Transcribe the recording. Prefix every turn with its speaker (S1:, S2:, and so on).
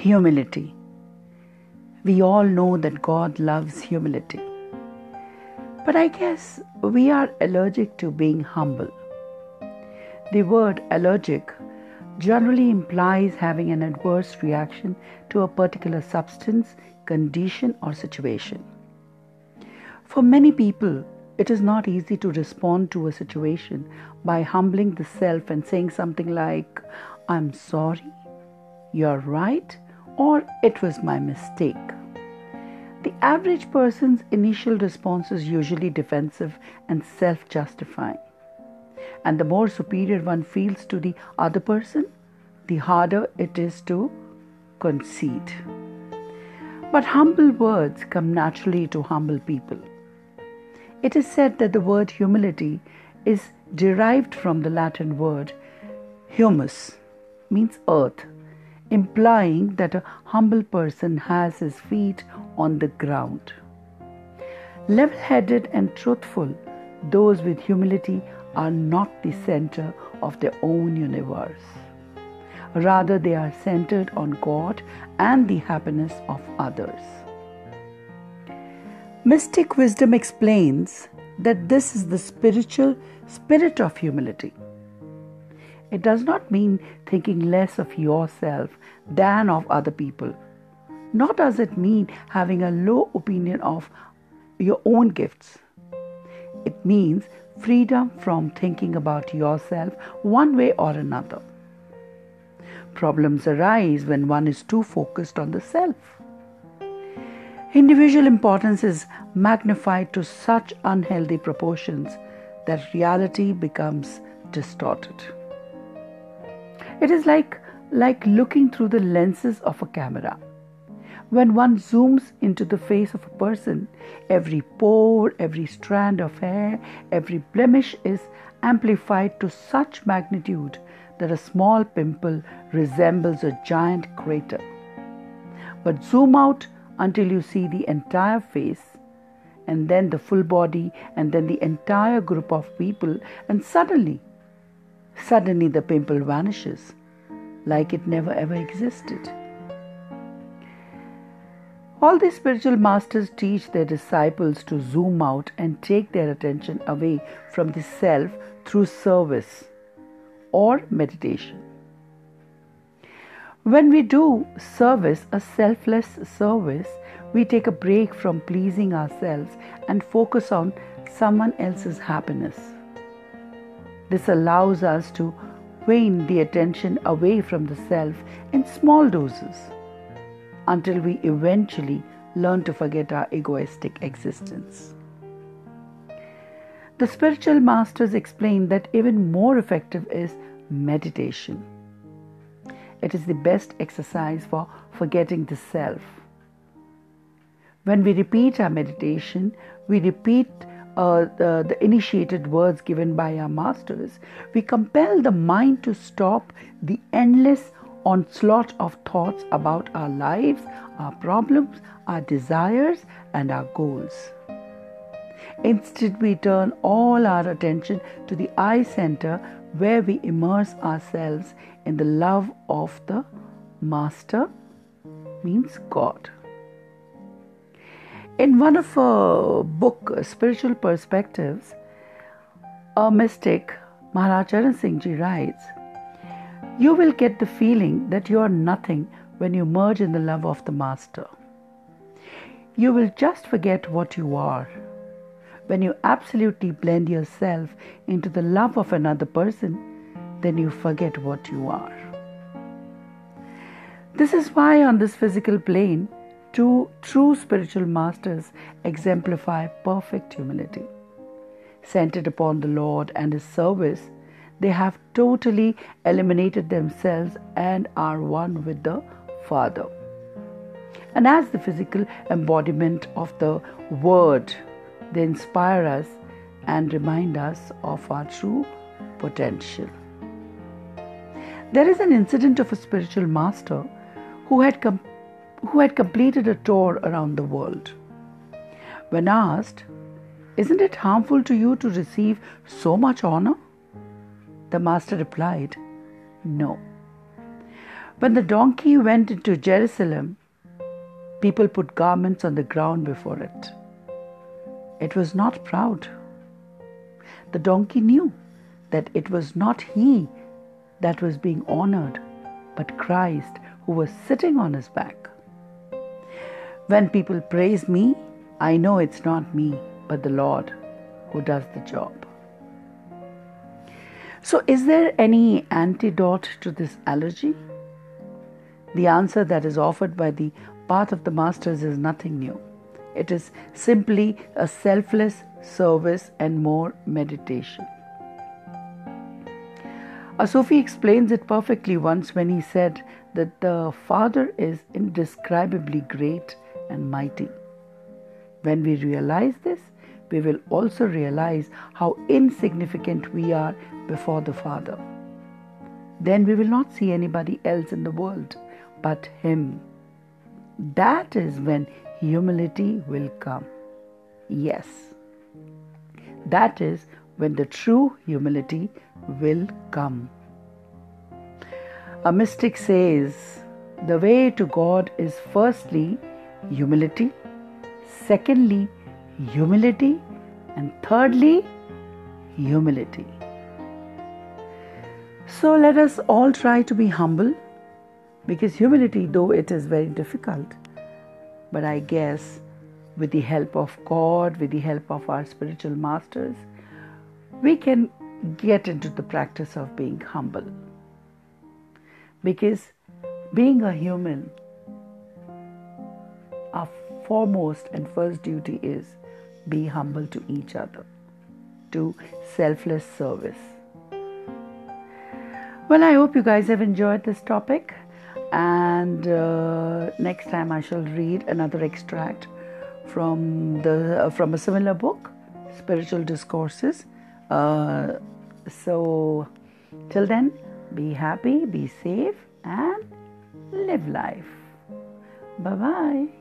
S1: Humility. We all know that God loves humility. But I guess we are allergic to being humble. The word allergic generally implies having an adverse reaction to a particular substance, condition, or situation. For many people, it is not easy to respond to a situation by humbling the self and saying something like, I'm sorry, you're right, or it was my mistake. The average person's initial response is usually defensive and self justifying. And the more superior one feels to the other person, the harder it is to concede. But humble words come naturally to humble people. It is said that the word humility is derived from the Latin word humus, means earth, implying that a humble person has his feet on the ground. Level headed and truthful, those with humility are not the center of their own universe. Rather, they are centered on God and the happiness of others. Mystic wisdom explains that this is the spiritual spirit of humility. It does not mean thinking less of yourself than of other people. Nor does it mean having a low opinion of your own gifts. It means freedom from thinking about yourself one way or another. Problems arise when one is too focused on the self. Individual importance is magnified to such unhealthy proportions that reality becomes distorted. It is like, like looking through the lenses of a camera. When one zooms into the face of a person, every pore, every strand of hair, every blemish is amplified to such magnitude that a small pimple resembles a giant crater. But zoom out until you see the entire face, and then the full body, and then the entire group of people, and suddenly Suddenly, the pimple vanishes like it never ever existed. All these spiritual masters teach their disciples to zoom out and take their attention away from the self through service or meditation. When we do service, a selfless service, we take a break from pleasing ourselves and focus on someone else's happiness. This allows us to wane the attention away from the self in small doses until we eventually learn to forget our egoistic existence. The spiritual masters explain that even more effective is meditation. It is the best exercise for forgetting the self. When we repeat our meditation, we repeat uh, the, the initiated words given by our masters, we compel the mind to stop the endless onslaught of thoughts about our lives, our problems, our desires, and our goals. Instead, we turn all our attention to the eye center where we immerse ourselves in the love of the Master, means God. In one of her book, Spiritual Perspectives, a mystic, Maharaj Charan Singh Ji writes, You will get the feeling that you are nothing when you merge in the love of the Master. You will just forget what you are. When you absolutely blend yourself into the love of another person, then you forget what you are. This is why, on this physical plane, Two true spiritual masters exemplify perfect humility. Centered upon the Lord and His service, they have totally eliminated themselves and are one with the Father. And as the physical embodiment of the Word, they inspire us and remind us of our true potential. There is an incident of a spiritual master who had come who had completed a tour around the world. When asked, Isn't it harmful to you to receive so much honor? The master replied, No. When the donkey went into Jerusalem, people put garments on the ground before it. It was not proud. The donkey knew that it was not he that was being honored, but Christ who was sitting on his back. When people praise me, I know it's not me, but the Lord who does the job. So, is there any antidote to this allergy? The answer that is offered by the path of the Masters is nothing new. It is simply a selfless service and more meditation. A Sufi explains it perfectly once when he said that the Father is indescribably great and mighty. When we realize this, we will also realize how insignificant we are before the Father. Then we will not see anybody else in the world but Him. That is when humility will come. Yes, that is when the true humility will come. A mystic says the way to God is firstly humility, secondly, humility, and thirdly, humility. So let us all try to be humble because humility, though it is very difficult, but I guess with the help of God, with the help of our spiritual masters, we can get into the practice of being humble. Because being a human, foremost and first duty is be humble to each other, to selfless service. Well, I hope you guys have enjoyed this topic and uh, next time I shall read another extract from the uh, from a similar book, Spiritual Discourses. Uh, so, till then, be happy, be safe, and live life. Bye bye.